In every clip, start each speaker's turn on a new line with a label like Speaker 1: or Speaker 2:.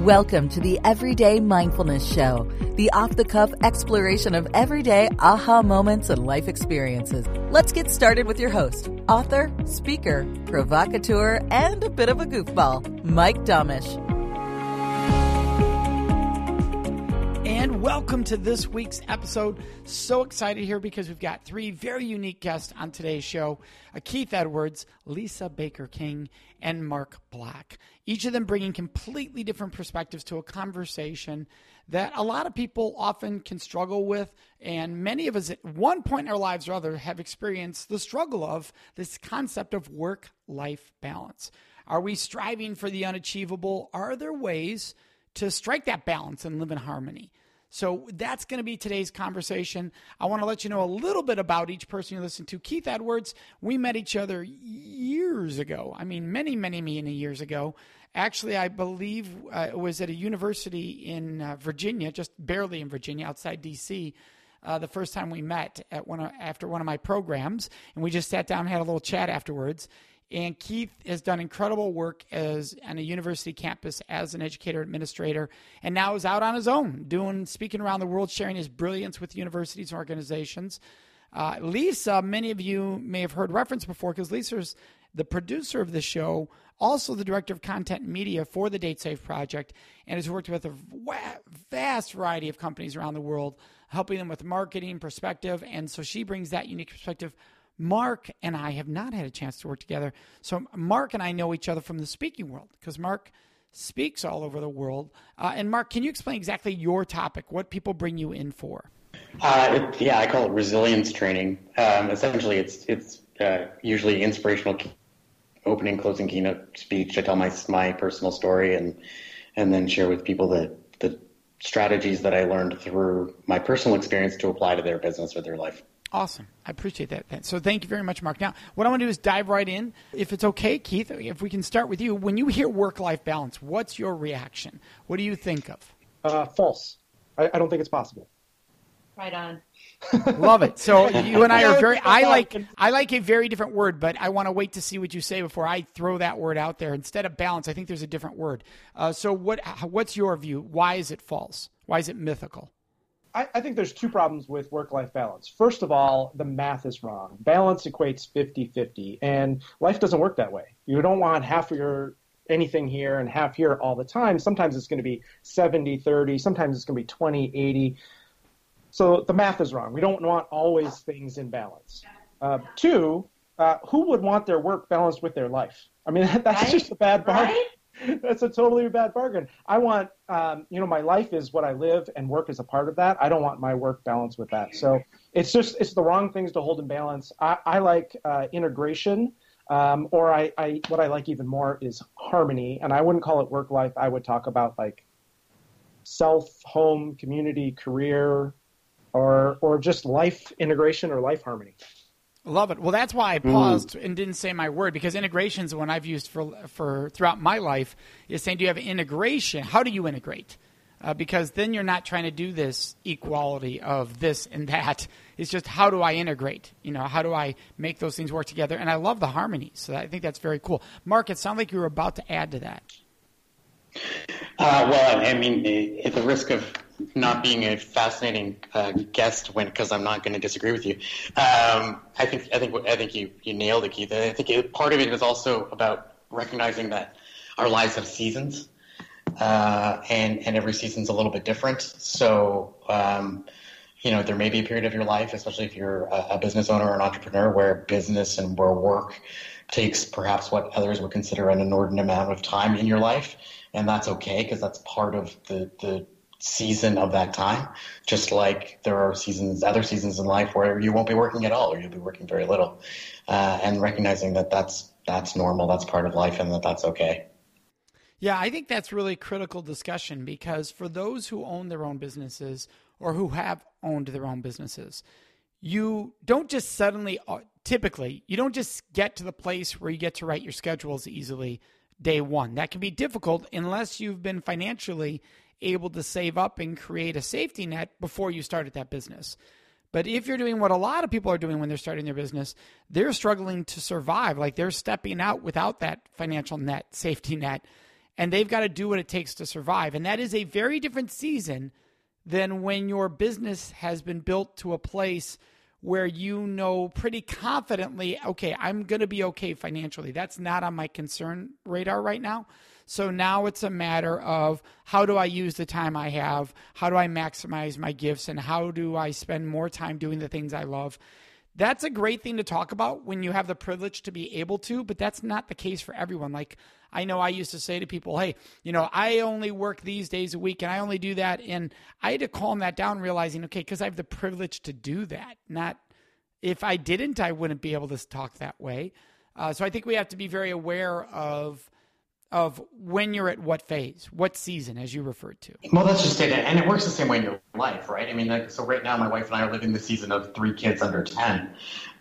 Speaker 1: Welcome to the Everyday Mindfulness Show, the off the cuff exploration of everyday aha moments and life experiences. Let's get started with your host, author, speaker, provocateur, and a bit of a goofball, Mike Domitrz.
Speaker 2: And welcome to this week's episode. So excited here because we've got three very unique guests on today's show Keith Edwards, Lisa Baker King, and Mark Black. Each of them bringing completely different perspectives to a conversation that a lot of people often can struggle with. And many of us at one point in our lives or other have experienced the struggle of this concept of work life balance. Are we striving for the unachievable? Are there ways to strike that balance and live in harmony? So that's going to be today's conversation. I want to let you know a little bit about each person you listen to. Keith Edwards, we met each other years ago. I mean, many, many, many years ago. Actually, I believe uh, it was at a university in uh, Virginia, just barely in Virginia, outside D.C. Uh, the first time we met at one of, after one of my programs, and we just sat down and had a little chat afterwards. And Keith has done incredible work as on a university campus as an educator administrator, and now is out on his own, doing speaking around the world, sharing his brilliance with universities and organizations. Uh, Lisa, many of you may have heard reference before because Lisa's the producer of the show, also the director of content media for the Date Safe Project, and has worked with a vast variety of companies around the world, helping them with marketing perspective. And so she brings that unique perspective Mark and I have not had a chance to work together. So Mark and I know each other from the speaking world because Mark speaks all over the world. Uh, and Mark, can you explain exactly your topic? What people bring you in for?
Speaker 3: Uh, it, yeah, I call it resilience training. Um, essentially, it's it's uh, usually inspirational opening, closing keynote speech. I tell my my personal story and and then share with people the the strategies that I learned through my personal experience to apply to their business or their life.
Speaker 2: Awesome. I appreciate that. So thank you very much, Mark. Now, what I want to do is dive right in. If it's okay, Keith, if we can start with you. When you hear work life balance, what's your reaction? What do you think of?
Speaker 4: Uh, false. I, I, don't think it's possible.
Speaker 5: Right on.
Speaker 2: Love it. So you and I are very. I like. I like a very different word, but I want to wait to see what you say before I throw that word out there. Instead of balance, I think there's a different word. Uh, so what? What's your view? Why is it false? Why is it mythical?
Speaker 4: I, I think there's two problems with work life balance. First of all, the math is wrong. Balance equates 50 50, and life doesn't work that way. You don't want half of your anything here and half here all the time. Sometimes it's going to be 70 30, sometimes it's going to be 20 80. So the math is wrong. We don't want always things in balance. Uh, two, uh, who would want their work balanced with their life? I mean, that's right? just a bad bargain. Right? that's a totally bad bargain. I want, um, you know, my life is what I live, and work is a part of that. I don't want my work balanced with that. So it's just it's the wrong things to hold in balance. I, I like uh, integration, um, or I, I what I like even more is harmony. And I wouldn't call it work life. I would talk about like self, home, community, career, or or just life integration or life harmony.
Speaker 2: Love it. Well, that's why I mm. paused mm. and didn't say my word because integration integrations, when I've used for for throughout my life, is saying, do you have integration? How do you integrate? Uh, because then you're not trying to do this equality of this and that. It's just how do I integrate? You know, how do I make those things work together? And I love the harmony, so I think that's very cool. Mark, it sounds like you were about to add to that.
Speaker 3: Uh, well, I mean, at the risk of not being a fascinating uh, guest when because I'm not going to disagree with you. Um, I think I think I think you you nailed it, Keith. I think it, part of it is also about recognizing that our lives have seasons, uh, and and every season's a little bit different. So. Um, you know, there may be a period of your life, especially if you're a, a business owner or an entrepreneur, where business and where work takes perhaps what others would consider an inordinate amount of time in your life, and that's okay because that's part of the the season of that time. Just like there are seasons, other seasons in life where you won't be working at all, or you'll be working very little, uh, and recognizing that that's that's normal, that's part of life, and that that's okay.
Speaker 2: Yeah, I think that's really critical discussion because for those who own their own businesses or who have owned their own businesses, you don't just suddenly, uh, typically, you don't just get to the place where you get to write your schedules easily day one. That can be difficult unless you've been financially able to save up and create a safety net before you started that business. But if you're doing what a lot of people are doing when they're starting their business, they're struggling to survive. Like they're stepping out without that financial net, safety net, and they've got to do what it takes to survive. And that is a very different season than when your business has been built to a place where you know pretty confidently, okay, I'm going to be okay financially. That's not on my concern radar right now. So now it's a matter of how do I use the time I have? How do I maximize my gifts? And how do I spend more time doing the things I love? That's a great thing to talk about when you have the privilege to be able to, but that's not the case for everyone. Like, I know I used to say to people, hey, you know, I only work these days a week and I only do that. And I had to calm that down, realizing, okay, because I have the privilege to do that. Not if I didn't, I wouldn't be able to talk that way. Uh, so I think we have to be very aware of of when you're at what phase, what season, as you referred to.
Speaker 3: Well, that's just it, and it works the same way in your life, right? I mean, like, so right now, my wife and I are living the season of three kids under ten,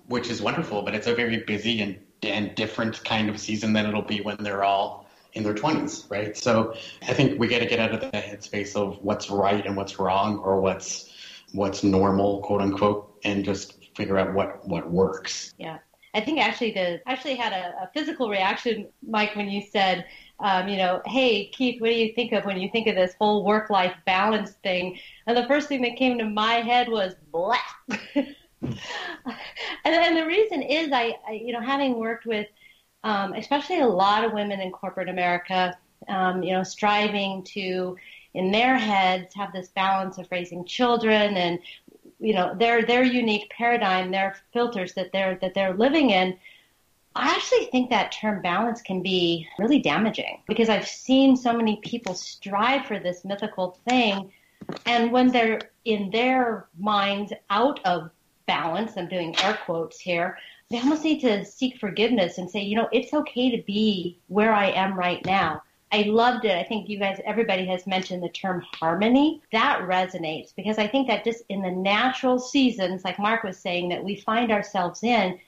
Speaker 3: which is wonderful, but it's a very busy and and different kind of season than it'll be when they're all in their 20s, right? So I think we got to get out of the headspace of what's right and what's wrong or what's what's normal, quote unquote, and just figure out what what works.
Speaker 5: Yeah. I think actually the actually had a, a physical reaction, Mike, when you said, um, you know, hey Keith, what do you think of when you think of this whole work-life balance thing? And the first thing that came to my head was blah. and, and the reason is I, I, you know, having worked with, um, especially a lot of women in corporate America, um, you know, striving to, in their heads, have this balance of raising children and, you know, their their unique paradigm, their filters that they're that they're living in. I actually think that term balance can be really damaging because I've seen so many people strive for this mythical thing. And when they're in their minds out of balance, I'm doing air quotes here, they almost need to seek forgiveness and say, you know, it's okay to be where I am right now. I loved it. I think you guys, everybody has mentioned the term harmony. That resonates because I think that just in the natural seasons, like Mark was saying, that we find ourselves in,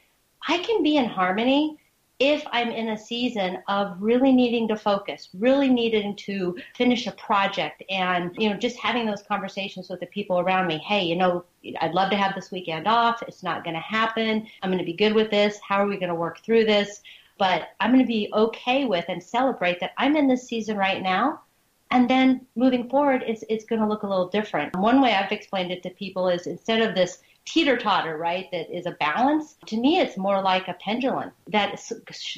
Speaker 5: I can be in harmony if I'm in a season of really needing to focus, really needing to finish a project and, you know, just having those conversations with the people around me. Hey, you know, I'd love to have this weekend off. It's not going to happen. I'm going to be good with this. How are we going to work through this? But I'm going to be okay with and celebrate that I'm in this season right now. And then moving forward, it's, it's going to look a little different. One way I've explained it to people is instead of this teeter totter, right? That is a balance. To me, it's more like a pendulum that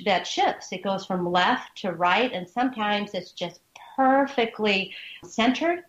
Speaker 5: that shifts. It goes from left to right, and sometimes it's just perfectly centered.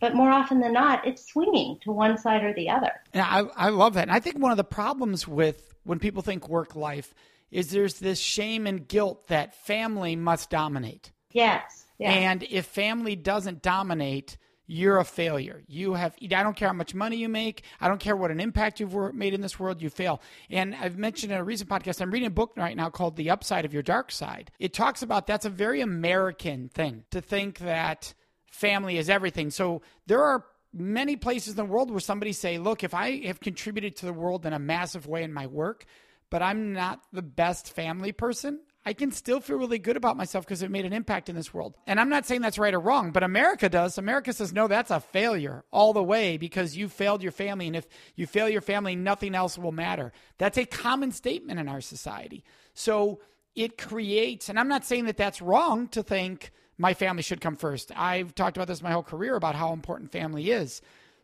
Speaker 5: But more often than not, it's swinging to one side or the other.
Speaker 2: Yeah, I, I love that. And I think one of the problems with when people think work life is there's this shame and guilt that family must dominate.
Speaker 5: Yes. Yeah.
Speaker 2: And if family doesn't dominate, you're a failure. You have, I don't care how much money you make. I don't care what an impact you've made in this world, you fail. And I've mentioned in a recent podcast, I'm reading a book right now called The Upside of Your Dark Side. It talks about that's a very American thing to think that family is everything. So there are many places in the world where somebody say, look, if I have contributed to the world in a massive way in my work, but I'm not the best family person, I can still feel really good about myself because it made an impact in this world. And I'm not saying that's right or wrong, but America does. America says, no, that's a failure all the way because you failed your family. And if you fail your family, nothing else will matter. That's a common statement in our society. So it creates, and I'm not saying that that's wrong to think my family should come first. I've talked about this my whole career about how important family is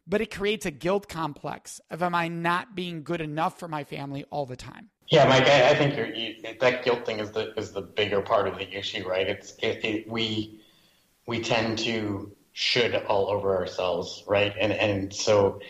Speaker 2: but it creates a guilt complex of am I not being good enough for my family all the time?
Speaker 3: Yeah, Mike, I, I think you, that guilt thing is the is the bigger part of the issue, right? It's it, it, we we tend to should all over ourselves, right? And and so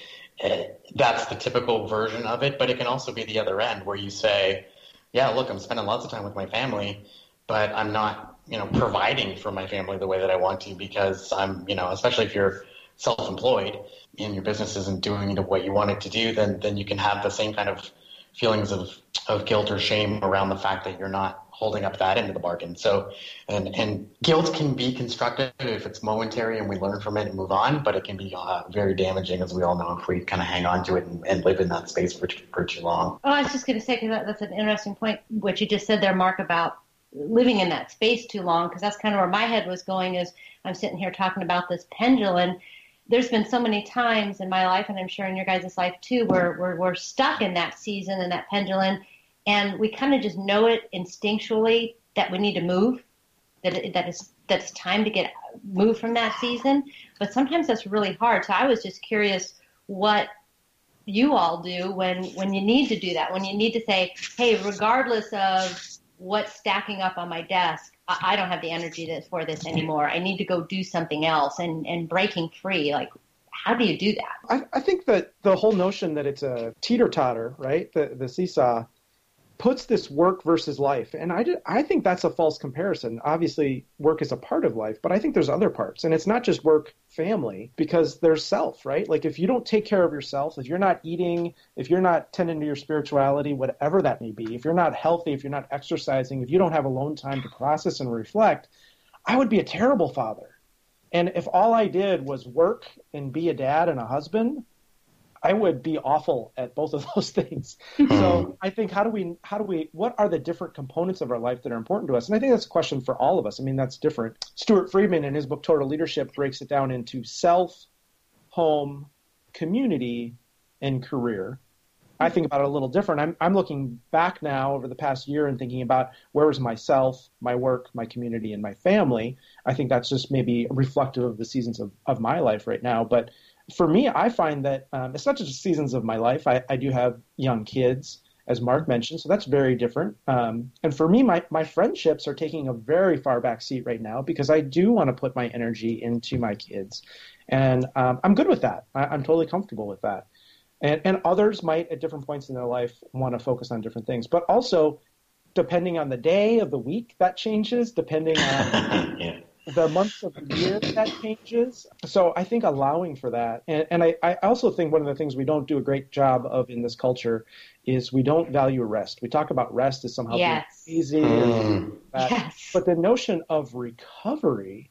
Speaker 3: uh, that's the typical version of it. But it can also be the other end where you say, yeah, look, I'm spending lots of time with my family, but I'm not, you know, providing for my family the way that I want to because I'm, you know, especially if you're self-employed and your business isn't doing what you want it to do, then then you can have the same kind of feelings of, of guilt or shame around the fact that you're not holding up that end of the bargain. So, and, and guilt can be constructive if it's momentary and we learn from it and move on, but it can be uh, very damaging, as we all know, if we kind of hang on to it and, and live in that space for, for too long.
Speaker 5: Oh, I was just going to say, because that, that's an interesting point, what you just said there, Mark, about living in that space too long, because that's kind of where my head was going is I'm sitting here talking about this pendulum. There's been so many times in my life, and I'm sure in your guys' life too, where, where we're stuck in that season and that pendulum and we kind of just know it instinctually that we need to move, that that it's that it's time to get move from that season. But sometimes that's really hard. So I was just curious what you all do when when you need to do that, when you need to say, hey, regardless of what's stacking up on my desk, I, don't have the energy for this anymore. I need to go do something else and and breaking free, like how do you do that?
Speaker 4: I, I, think that the whole notion that it's a teeter totter, right? The the seesaw puts this work versus life. And I, I think that's a false comparison. Obviously, work is a part of life, but I think there's other parts. And it's not just work family because there's self, right? Like if you don't take care of yourself, if you're not eating, if you're not tending to your spirituality, whatever that may be, if you're not healthy, if you're not exercising, if you don't have alone time to process and reflect, I would be a terrible father. And if all I did was work and be a dad and a husband, I would be awful at both of those things. so hmm. I think how do we how do we what are the different components of our life that are important to us? And I think that's a question for all of us. I mean, that's different. Stewart Friedman in his book Total Leadership breaks it down into self, home, community, and career. I think about it a little different. I'm, I'm looking back now over the past year and thinking about where is myself, my work, my community, and my family. I think that's just maybe reflective of the seasons of, of my life right now. But for me, I find that um, it's not just seasons of my life. I, I, do have young kids, as Mark mentioned, so that's very different. Um, and for me, my, my friendships are taking a very far back seat right now because I do want to put my energy into my kids. And um, I'm good with that. I, I'm totally comfortable with that. And, and others might, at different points in their life, want to focus on different things. But also, depending on the day of the week, that changes, depending on. yeah the months of the year that changes. So I think allowing for that. And, and I, I, also think one of the things we don't do a great job of in this culture is we don't value rest. We talk about rest as somehow
Speaker 5: yes.
Speaker 4: easy. Mm. Yes. But the notion of recovery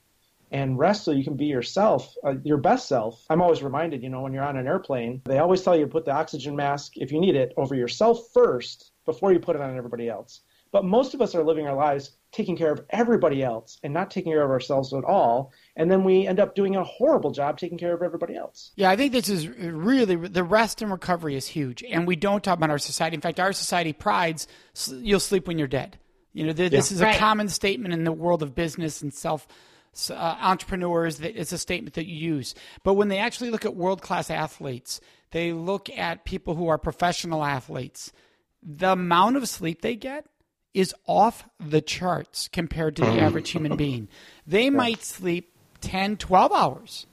Speaker 4: and rest so you can be yourself, uh, your best self. I'm always reminded, you know, when you're on an airplane, they always tell you to put the oxygen mask, if you need it, over yourself first before you put it on everybody else. But most of us are living our lives taking care of everybody else and not taking care of ourselves at all. And then we end up doing a horrible job taking care of everybody else.
Speaker 2: Yeah, I think this is really the rest and recovery is huge. And we don't talk about our society. In fact, our society prides you'll sleep when you're dead. You know, this yeah. is a right. common statement in the world of business and self. Uh, entrepreneurs, that it's a statement that you use. But when they actually look at world class athletes, they look at people who are professional athletes. The amount of sleep they get is off the charts compared to the mm. average human being. They might sleep 10, 12 hours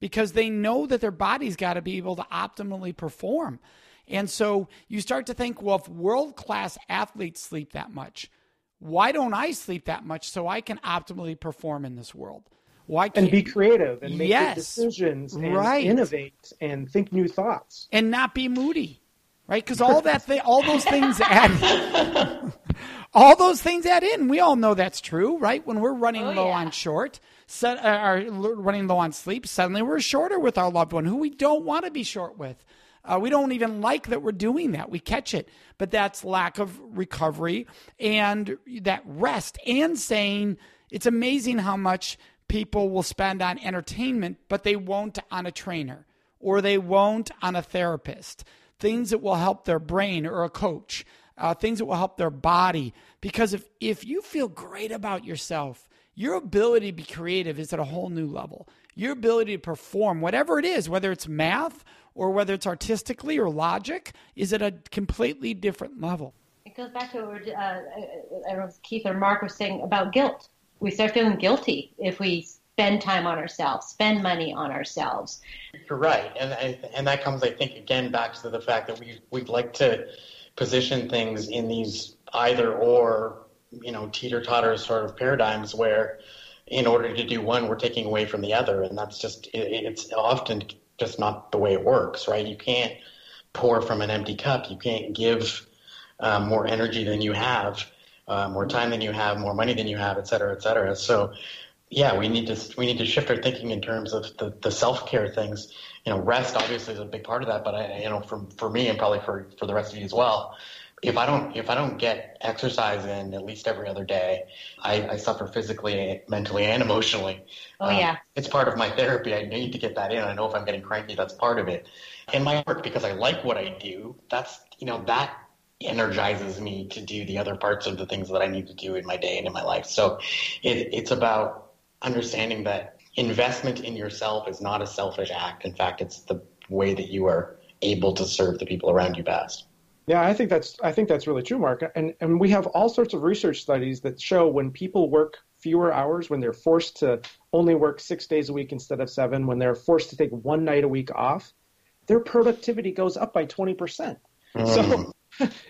Speaker 2: because they know that their body's got to be able to optimally perform. And so you start to think, well, if world class athletes sleep that much, why don't I sleep that much so I can optimally perform in this world? Why
Speaker 4: can't and be creative and make yes, decisions and right. innovate and think new thoughts
Speaker 2: and not be moody, right? Because all that thing, all those things add. all those things add in. We all know that's true, right? When we're running oh, low yeah. on short, set, uh, are running low on sleep, suddenly we're shorter with our loved one who we don't want to be short with. Uh, we don't even like that we're doing that. We catch it, but that's lack of recovery and that rest and saying it's amazing how much people will spend on entertainment, but they won't on a trainer or they won't on a therapist. Things that will help their brain or a coach uh, things that will help their body. Because if, if you feel great about yourself, your ability to be creative is at a whole new level. Your ability to perform, whatever it is, whether it's math or whether it's artistically or logic, is at a completely different level.
Speaker 5: It goes back to what uh, I don't know Keith or Mark was saying about guilt. We start feeling guilty if we spend time on ourselves, spend money on ourselves.
Speaker 3: You're right, and and that comes, I think, again back to the fact that we we'd like to position things in these either or, you know, teeter totter sort of paradigms where in order to do one, we're taking away from the other. And that's just, it, it's often just not the way it works, right? You can't pour from an empty cup. You can't give um, more energy than you have, uh, more time than you have, more money than you have, et cetera, et cetera. So, yeah, we need to we need to shift our thinking in terms of the, the self care things. You know, rest obviously is a big part of that, but I, you know, for for me and probably for for the rest of you as well. If I don't if I don't get exercise in at least every other day, I, I suffer physically, mentally, and emotionally.
Speaker 5: Oh yeah,
Speaker 3: um, it's part of my therapy. I need to get that in. I know if I'm getting cranky, that's part of it. In my work, because I like what I do, that's you know that energizes me to do the other parts of the things that I need to do in my day and in my life. So it, it's about understanding that investment in yourself is not a selfish act. In fact, it's the way that you are able to serve the people around you best.
Speaker 4: Yeah, I think that's I think that's really true, Mark. And and we have all sorts of research studies that show when people work fewer hours, when they're forced to only work six days a week instead of seven, when they're forced to take one night a week off, their productivity goes up by twenty percent. Mm. So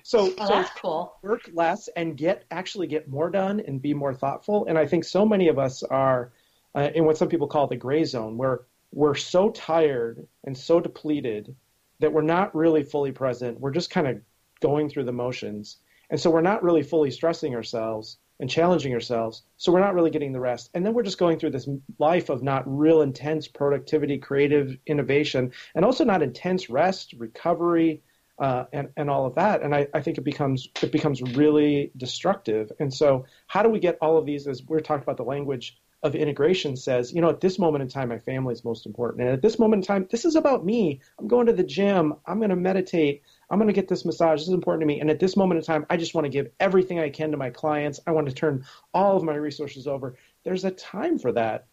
Speaker 4: so,
Speaker 5: oh, that's cool.
Speaker 4: Work less and get actually get more done and be more thoughtful. And I think so many of us are uh, in what some people call the gray zone, where we're so tired and so depleted that we're not really fully present. We're just kind of going through the motions, and so we're not really fully stressing ourselves and challenging ourselves. So we're not really getting the rest, and then we're just going through this life of not real intense productivity, creative innovation, and also not intense rest, recovery uh, and and all of that. And I, I think it becomes it becomes really destructive. And so, how do we get all of these? As we're talking about, the language of integration says, you know, at this moment in time, my family is most important, and at this moment in time, this is about me. I'm going to the gym. I'm going to meditate. I'm going to get this massage. This is important to me. And at this moment in time, I just want to give everything I can to my clients. I want to turn all of my resources over. There's a time for that.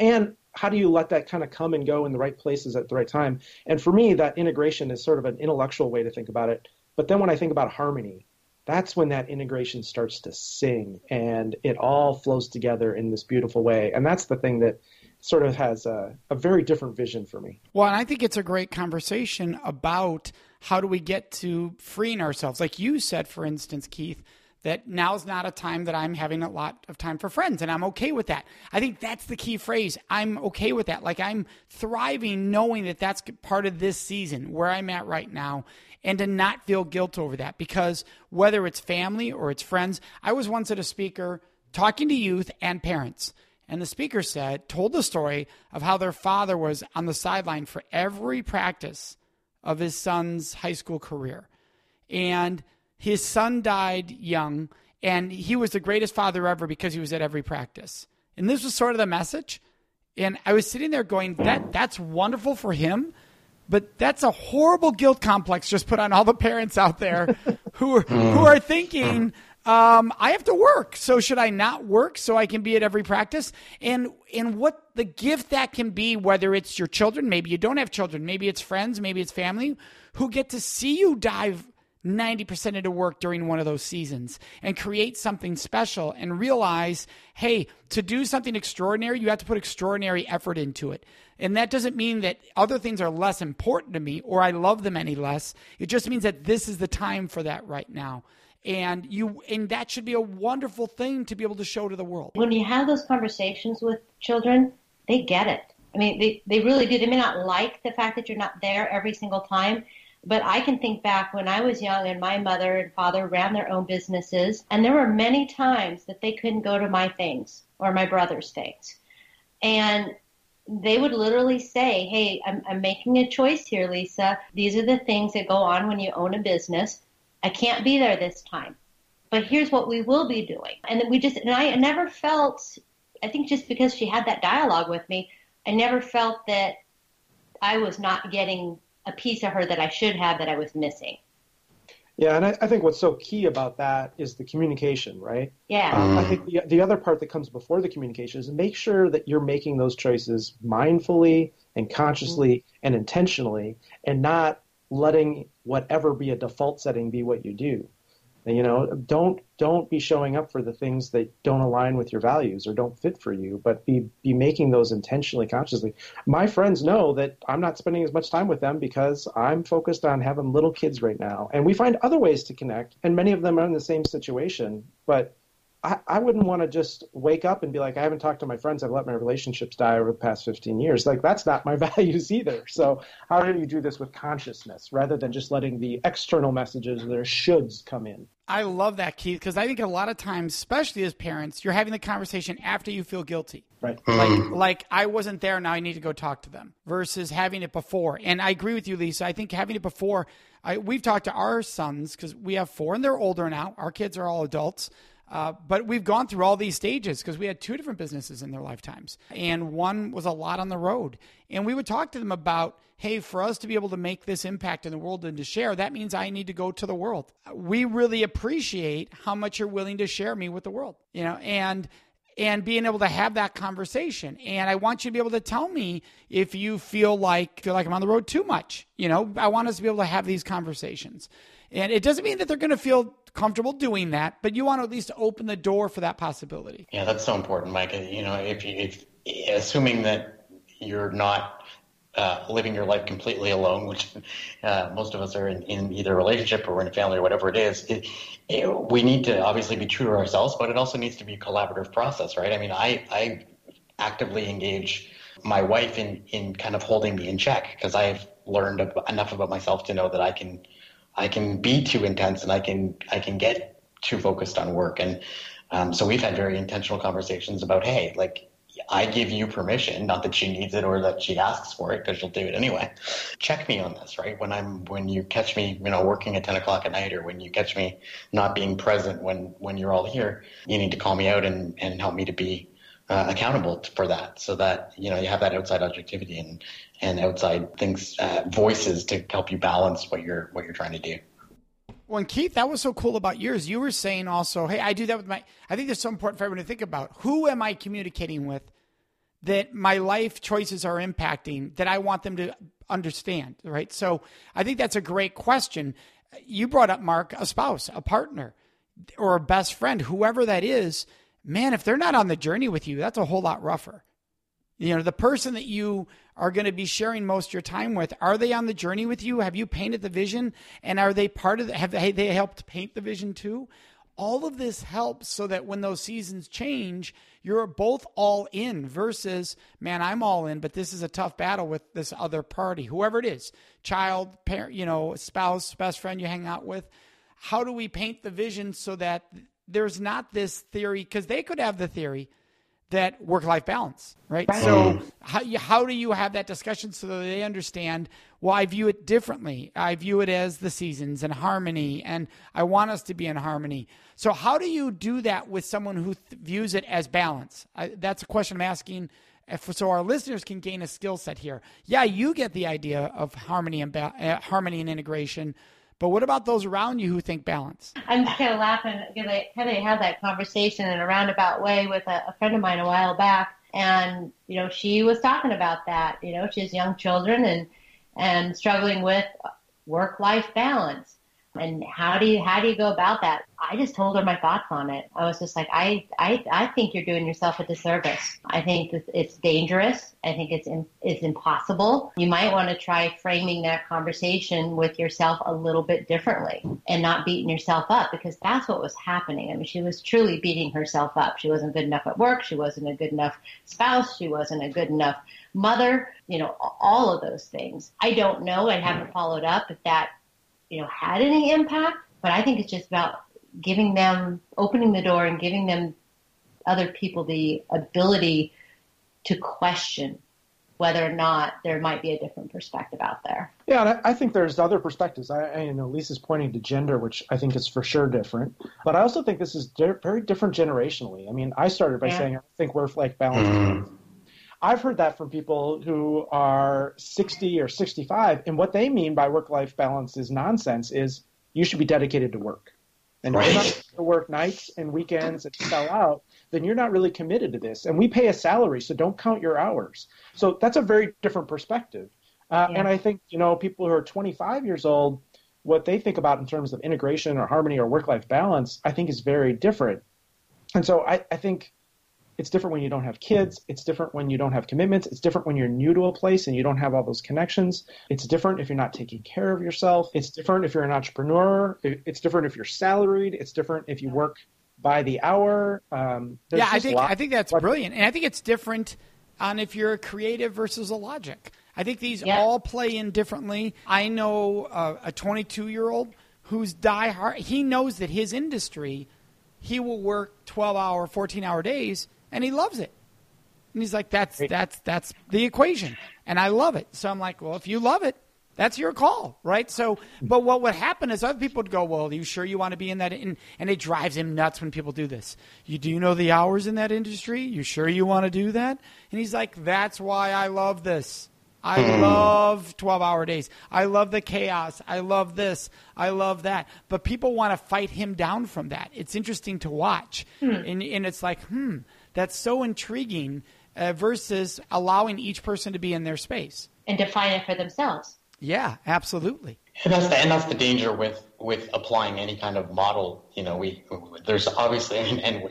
Speaker 4: And how do you let that kind of come and go in the right places at the right time? And for me, that integration is sort of an intellectual way to think about it. But then when I think about harmony, that's when that integration starts to sing and it all flows together in this beautiful way. And that's the thing that sort of has a, a very different vision for me.
Speaker 2: Well, and I think it's a great conversation about how do we get to freeing ourselves. Like you said, for instance, Keith, that now's not a time that I'm having a lot of time for friends, and I'm okay with that. I think that's the key phrase. I'm okay with that. Like I'm thriving knowing that that's part of this season where I'm at right now, and to not feel guilt over that because whether it's family or it's friends, I was once at a speaker talking to youth and parents. And the speaker said, told the story of how their father was on the sideline for every practice of his son's high school career. And his son died young, and he was the greatest father ever because he was at every practice. And this was sort of the message. And I was sitting there going, that that's wonderful for him, but that's a horrible guilt complex just put on all the parents out there who are, who are thinking, um, I have to work. So should I not work so I can be at every practice? And and what the gift that can be, whether it's your children, maybe you don't have children, maybe it's friends, maybe it's family, who get to see you dive 90% into work during one of those seasons and create something special and realize, hey, to do something extraordinary, you have to put extraordinary effort into it. And that doesn't mean that other things are less important to me or I love them any less. It just means that this is the time for that right now. And you and that should be a wonderful thing to be able to show to the world.
Speaker 5: When you have those conversations with children, they get it. I mean, they, they really do. They may not like the fact that you're not there every single time, but I can think back when I was young and my mother and father ran their own businesses, and there were many times that they couldn't go to my things or my brother's things. And they would literally say, Hey, I'm, I'm making a choice here, Lisa. These are the things that go on when you own a business. I can't be there this time, but here's what we will be doing. And then we just, and I never felt, I think just because she had that dialogue with me, I never felt that I was not getting a piece of her that I should have that I was missing.
Speaker 4: Yeah, and I, I think what's so key about that is the communication, right?
Speaker 5: Yeah.
Speaker 4: Um, I think the, the other part that comes before the communication is make sure that you're making those choices mindfully and consciously mm-hmm. and intentionally, and not letting whatever be a default setting be what you do. And you know, don't don't be showing up for the things that don't align with your values or don't fit for you, but be be making those intentionally, consciously. My friends know that I'm not spending as much time with them because I'm focused on having little kids right now, and we find other ways to connect, and many of them are in the same situation. But I, I wouldn't want to just wake up and be like, I haven't talked to my friends. I've let my relationships die over the past 15 years. Like, that's not my values either. So, how do you do this with consciousness rather than just letting the external messages, their shoulds, come in?
Speaker 2: I love that, Keith, because I think a lot of times, especially as parents, you're having the conversation after you feel guilty.
Speaker 4: Right.
Speaker 2: Like, mm. like I wasn't there, now I need to go talk to them, versus having it before. And I agree with you, Lisa. I think having it before, I, we've talked to our sons because we have four and they're older now. Our kids are all adults. Uh, but we've gone through all these stages because we had two different businesses in their lifetimes. And one was a lot on the road. And we would talk to them about, hey, for us to be able to make this impact in the world and to share, that means I need to go to the world. We really appreciate how much you're willing to share me with the world, you know, and and being able to have that conversation. And I want you to be able to tell me if you feel like feel like I'm on the road too much. You know, I want us to be able to have these conversations. And it doesn't mean that they're going to feel comfortable doing that, but you want to at least open the door for that possibility.
Speaker 3: Yeah, that's so important, Mike. You know, if you if assuming that you're not uh, living your life completely alone, which uh, most of us are in, in, either a relationship or in a family or whatever it is, it, it, we need to obviously be true to ourselves, but it also needs to be a collaborative process, right? I mean, I, I actively engage my wife in, in kind of holding me in check because I've learned enough about myself to know that I can I can be too intense and I can I can get too focused on work. And um, so we've had very intentional conversations about, hey, like I give you permission, not that she needs it or that she asks for it, because she'll do it anyway. Check me on this, right? When I'm when you catch me, you know, working at ten o'clock at night, or when you catch me not being present when when you're all here, you need to call me out and and help me to be uh, accountable for that, so that you know you have that outside objectivity and and outside things, uh, voices to help you balance what you're what you're trying to do.
Speaker 2: Well, and Keith, that was so cool about yours. You were saying also, hey, I do that with my. I think that's so important for everyone to think about. Who am I communicating with that my life choices are impacting that I want them to understand, right? So I think that's a great question. You brought up, Mark, a spouse, a partner, or a best friend, whoever that is. Man, if they're not on the journey with you, that's a whole lot rougher. You know, the person that you are going to be sharing most of your time with, are they on the journey with you? Have you painted the vision? And are they part of the, have they, helped paint the vision too? All of this helps so that when those seasons change, you're both all in versus, man, I'm all in, but this is a tough battle with this other party, whoever it is, child, parent, you know, spouse, best friend you hang out with. How do we paint the vision so that there's not this theory? Because they could have the theory that work life balance, right? right? So, how, how do you have that discussion so that they understand, well, I view it differently. I view it as the seasons and harmony, and I want us to be in harmony. So, how do you do that with someone who th- views it as balance? I, that's a question I'm asking. If, so our listeners can gain a skill set here. Yeah, you get the idea of harmony and ba- uh, harmony and integration, but what about those around you who think balance?
Speaker 5: I'm just kind of laughing because I kind of had that conversation in a roundabout way with a, a friend of mine a while back, and you know she was talking about that. You know, she has young children and and struggling with work life balance and how do you how do you go about that? I just told her my thoughts on it. I was just like i i, I think you're doing yourself a disservice. I think it's dangerous. I think it's in, it's impossible. You might want to try framing that conversation with yourself a little bit differently and not beating yourself up because that's what was happening. I mean she was truly beating herself up. She wasn't good enough at work. She wasn't a good enough spouse. She wasn't a good enough mother you know all of those things. I don't know i haven't followed up if that you know, had any impact, but I think it's just about giving them, opening the door and giving them other people the ability to question whether or not there might be a different perspective out there.
Speaker 4: Yeah, and I, I think there's other perspectives. I, I, you know Lisa's pointing to gender, which I think is for sure different, but I also think this is di- very different generationally. I mean, I started by yeah. saying I think work-life balance. Mm. I've heard that from people who are 60 or 65, and what they mean by work-life balance is nonsense. Is you should be dedicated to work, and right. if you're not to work nights and weekends and sell out, then you're not really committed to this. And we pay a salary, so don't count your hours. So that's a very different perspective. Uh, yeah. And I think you know people who are 25 years old, what they think about in terms of integration or harmony or work-life balance, I think is very different. And so I, I think it's different when you don't have kids. It's different when you don't have commitments. It's different when you're new to a place and you don't have all those connections. It's different if you're not taking care of yourself. It's different if you're an entrepreneur. It's different if you're salaried. It's different if you work by the hour. Um,
Speaker 2: yeah, I think I think that's
Speaker 4: lots-
Speaker 2: brilliant, and I think it's different on if you're a creative versus a logic. I think these
Speaker 5: Yeah.
Speaker 2: all play in differently. I know uh, a 22 year old who's die hard. He knows that his industry, he will work 12 hour, 14 hour days, and he loves it. And he's like, that's that's that's the equation, and I love it. So I'm like, well, if you love it, that's your call, right? So, but what would happen is other people would go, well, are you sure you want to be in that? And, and it drives him nuts when people do this. You do you know the hours in that industry? You sure you want to do that? And he's like, that's why I love this. I love 12 hour days. I love the chaos. I love this. I love that. But people want to fight him down from that. It's interesting to watch. And, and it's like, hmm, that's so intriguing uh, versus allowing each person to be in their space.
Speaker 5: and define it for themselves.
Speaker 2: Yeah, absolutely.
Speaker 3: And that's the and that's the danger with with applying any kind of model. You know, we there's obviously and, and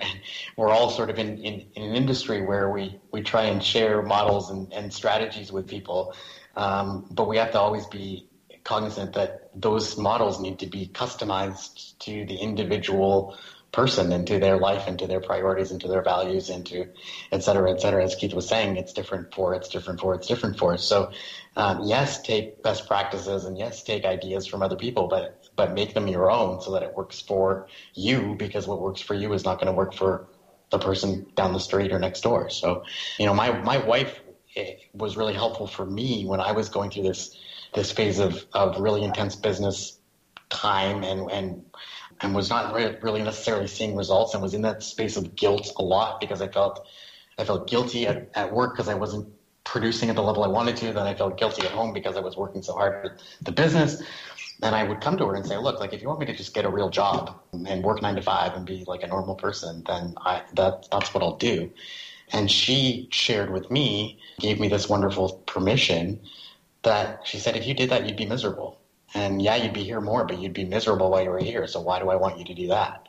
Speaker 3: we're all sort of in, in, in an industry where we we try and share models and, and strategies with people, um, but we have to always be cognizant that those models need to be customized to the individual person into their life into their priorities into their values into to et cetera, et cetera. As Keith was saying, it's different for, it's different for, it's different for. So, um, yes, take best practices and yes, take ideas from other people, but, but make them your own so that it works for you because what works for you is not going to work for the person down the street or next door. So, you know, my, my wife eh, was really helpful for me when I was going through this, this phase of, of really intense business time and, and, and was not re- really necessarily seeing results and was in that space of guilt a lot because I felt, I felt guilty at, at work because I wasn't producing at the level I wanted to. Then I felt guilty at home because I was working so hard at the business. And I would come to her and say, look, like if you want me to just get a real job and work nine to five and be like a normal person, then I, that, that's what I'll do. And she shared with me, gave me this wonderful permission that she said, if you did that, you'd be miserable. And yeah, you'd be here more, but you'd be miserable while you were here. So why do I want you to do that?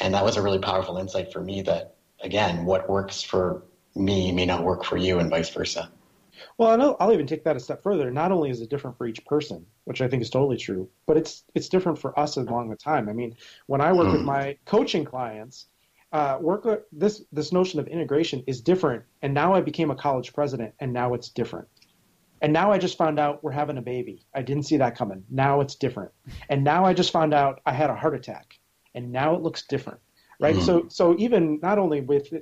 Speaker 3: And that was a really powerful insight for me that, again, what works for me may not work for you and vice versa.
Speaker 4: Well, I know, I'll even take that a step further. Not only is it different for each person, which I think is totally true, but it's it's different for us along the time. I mean, when I work with my coaching clients, uh, work this this notion of integration is different. And now I became a college president, and now it's different. And now I just found out we're having a baby. I didn't see that coming. Now it's different. And now I just found out I had a heart attack, and now it looks different, right? So so even not only with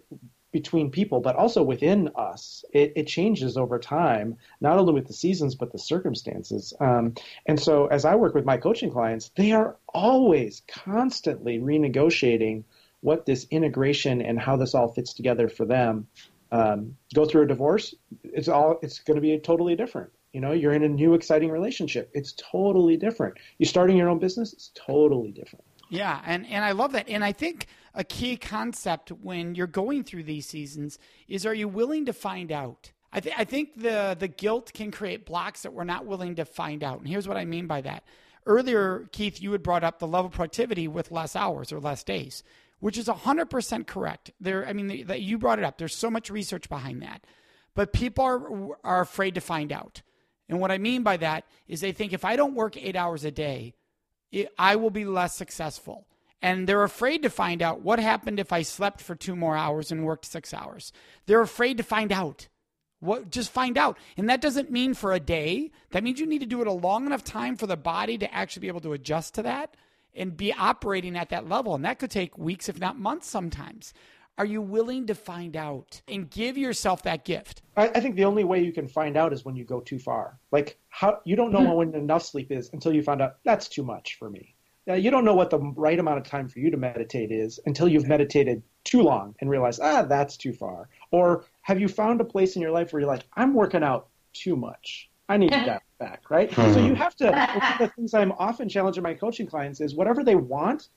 Speaker 4: between people, but also within us. It, it changes over time, not only with the seasons, but the circumstances. Um, and so, as I work with my coaching clients, they are always constantly renegotiating what this integration and how this all fits together for them. Um, go through a divorce, it's all it's going to be totally different. You know, you're in a new exciting relationship. It's totally different. You're starting your own business. It's totally different.
Speaker 2: Yeah, and, and I love that. And I think a key concept when you're going through these seasons is are you willing to find out? I, th- I think the, the guilt can create blocks that we're not willing to find out. And here's what I mean by that. Earlier, Keith, you had brought up the level productivity with less hours or less days, which is 100% correct. There, I mean, that you brought it up. There's so much research behind that. But people are, are afraid to find out. And what I mean by that is they think if I don't work eight hours a day, it, I will be less successful. And they're afraid to find out what happened if I slept for two more hours and worked six hours. They're afraid to find out. What just find out. And that doesn't mean for a day. That means you need to do it a long enough time for the body to actually be able to adjust to that and be operating at that level. And that could take weeks, if not months sometimes. Are you willing to find out and give yourself that gift?
Speaker 4: I, I think the only way you can find out is when you go too far. Like how you don't know when enough sleep is until you find out that's too much for me. Uh, you don't know what the right amount of time for you to meditate is until you've meditated too long and realize ah that's too far. Or have you found a place in your life where you're like I'm working out too much. I need to dial back, right? So hmm. you have to. One of the things I'm often challenging my coaching clients is whatever they want,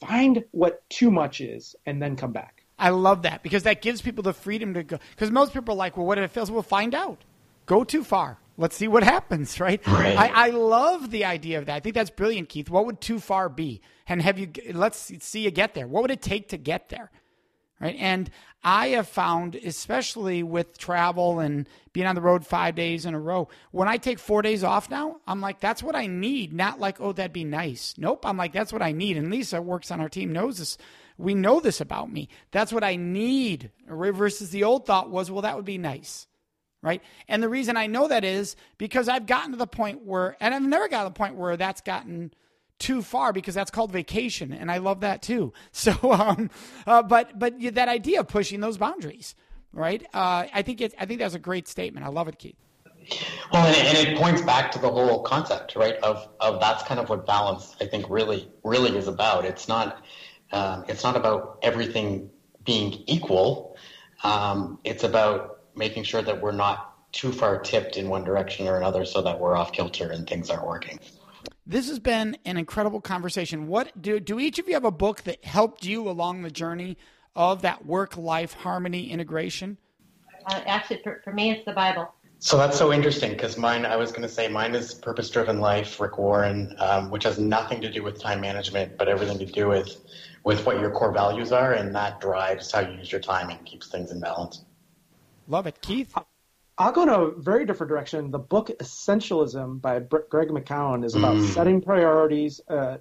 Speaker 4: find what too much is, and then come back.
Speaker 2: I love that because that gives people the freedom to go. Because most people are like, well, what if it fails? We'll find out. Go too far. Let's see what happens, right?
Speaker 3: Right.
Speaker 2: I, I love the idea of that. I think that's brilliant, Keith. What would too far be? And have you, let's see you get there. What would it take to get there? Right. And I have found, especially with travel and being on the road five days in a row, when I take four days off now, I'm like, that's what I need. Not like, oh, that'd be nice. Nope. I'm like, that's what I need. And Lisa works on our team, knows this We know this about me. That's what I need. Versus the old thought was, well, that would be nice. Right. And the reason I know that is because I've gotten to the point where, and I've never gotten to the point where that's gotten too far because that's called vacation. And I love that too. So, um, uh, but, but that idea of pushing those boundaries, right? Uh, I think it's, I think that's a great statement. I love it, Keith.
Speaker 3: Well, and it points back to the whole concept, right? Of of that's kind of what balance I think really really is about. It's not um, it's not about everything being equal. Um, it's about making sure that we're not too far tipped in one direction or another, so that we're off kilter and things aren't working.
Speaker 2: This has been an incredible conversation. What do do each of you have a book that helped you along the journey of that work life harmony integration?
Speaker 5: Uh, actually, for, for me, it's the Bible.
Speaker 3: So that's so interesting because mine, I was going to say, mine is Purpose Driven Life, Rick Warren, um, which has nothing to do with time management, but everything to do with with what your core values are, and that drives how you use your time and keeps things in balance.
Speaker 2: Love it, Keith.
Speaker 4: I'll go in a very different direction. The book Essentialism by Greg McKeown is about mm. setting priorities, uh,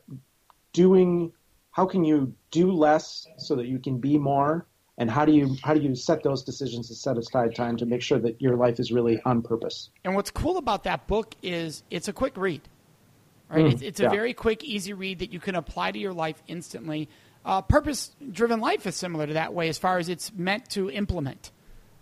Speaker 4: doing. How can you do less so that you can be more? and how do you how do you set those decisions to set aside time to make sure that your life is really on purpose
Speaker 2: and what's cool about that book is it's a quick read right mm, it's, it's, a yeah. very quick easy read that you can apply to your life instantly uh, purpose driven life is similar to that way as far as it's meant to implement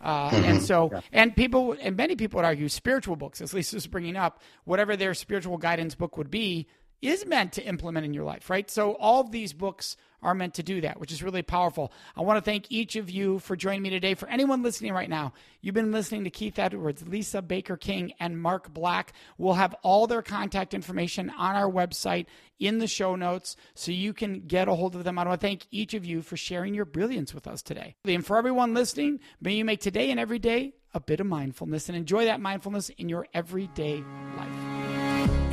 Speaker 2: uh, mm-hmm. and so, yeah. and people, and many people would argue spiritual books, as Lisa was bringing up, whatever their spiritual guidance book would be, is meant to implement in your life, right? So all of these books are meant to do that, which is really powerful. I want to thank each of you for joining me today. For anyone listening right now, you've been listening to Keith Edwards, Lisa Baker King, and Mark Black. We'll have all their contact information on our website in the show notes so you can get a hold of them. I want to thank each of you for sharing your brilliance with us today. And for everyone listening, may you make today and every day a bit of mindfulness and enjoy that mindfulness in your everyday life.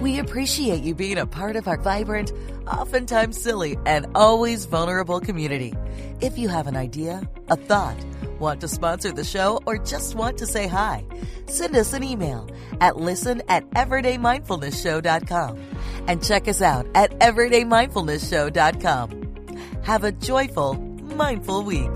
Speaker 1: We appreciate you being a part of our vibrant, oftentimes silly, and always vulnerable community. If you have an idea, a thought, want to sponsor the show, or just want to say hi, send us an email at listen at everydaymindfulnessshow.com and check us out at everydaymindfulnessshow.com. Have a joyful, mindful week.